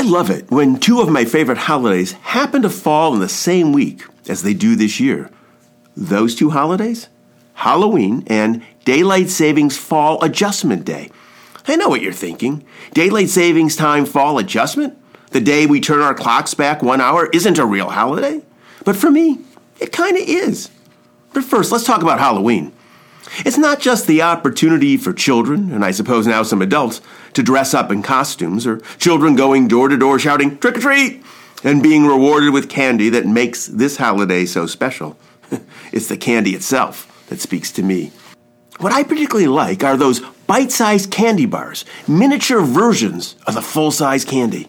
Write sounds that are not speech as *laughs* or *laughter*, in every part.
I love it when two of my favorite holidays happen to fall in the same week as they do this year. Those two holidays? Halloween and Daylight Savings Fall Adjustment Day. I know what you're thinking. Daylight Savings Time Fall Adjustment? The day we turn our clocks back one hour isn't a real holiday? But for me, it kind of is. But first, let's talk about Halloween. It's not just the opportunity for children, and I suppose now some adults, to dress up in costumes, or children going door to door shouting, trick or treat, and being rewarded with candy that makes this holiday so special. *laughs* it's the candy itself that speaks to me. What I particularly like are those bite sized candy bars, miniature versions of the full size candy.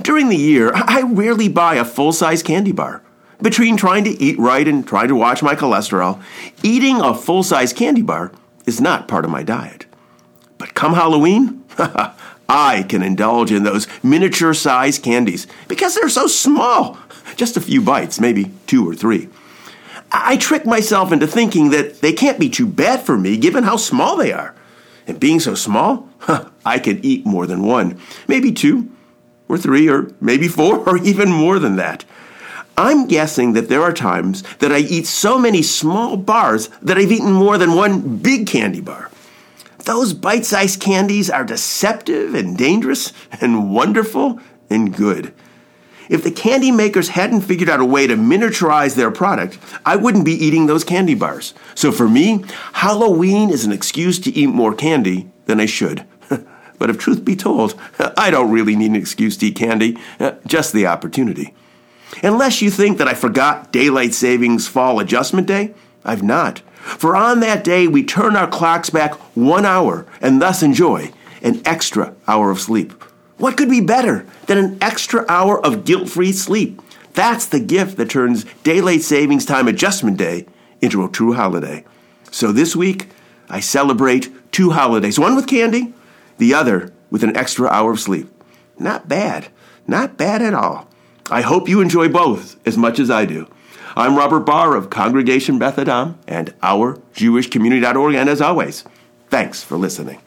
During the year, I rarely buy a full size candy bar. Between trying to eat right and trying to watch my cholesterol, eating a full size candy bar is not part of my diet. But come Halloween, *laughs* I can indulge in those miniature size candies because they're so small. Just a few bites, maybe two or three. I trick myself into thinking that they can't be too bad for me given how small they are. And being so small, *laughs* I can eat more than one, maybe two, or three, or maybe four, *laughs* or even more than that. I'm guessing that there are times that I eat so many small bars that I've eaten more than one big candy bar. Those bite sized candies are deceptive and dangerous and wonderful and good. If the candy makers hadn't figured out a way to miniaturize their product, I wouldn't be eating those candy bars. So for me, Halloween is an excuse to eat more candy than I should. *laughs* but if truth be told, *laughs* I don't really need an excuse to eat candy, uh, just the opportunity. Unless you think that I forgot Daylight Savings Fall Adjustment Day, I've not. For on that day, we turn our clocks back one hour and thus enjoy an extra hour of sleep. What could be better than an extra hour of guilt free sleep? That's the gift that turns Daylight Savings Time Adjustment Day into a true holiday. So this week, I celebrate two holidays one with candy, the other with an extra hour of sleep. Not bad. Not bad at all. I hope you enjoy both as much as I do. I'm Robert Barr of Congregation Beth Adam and OurJewishCommunity.org, and as always, thanks for listening.